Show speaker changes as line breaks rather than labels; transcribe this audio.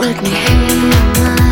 look at my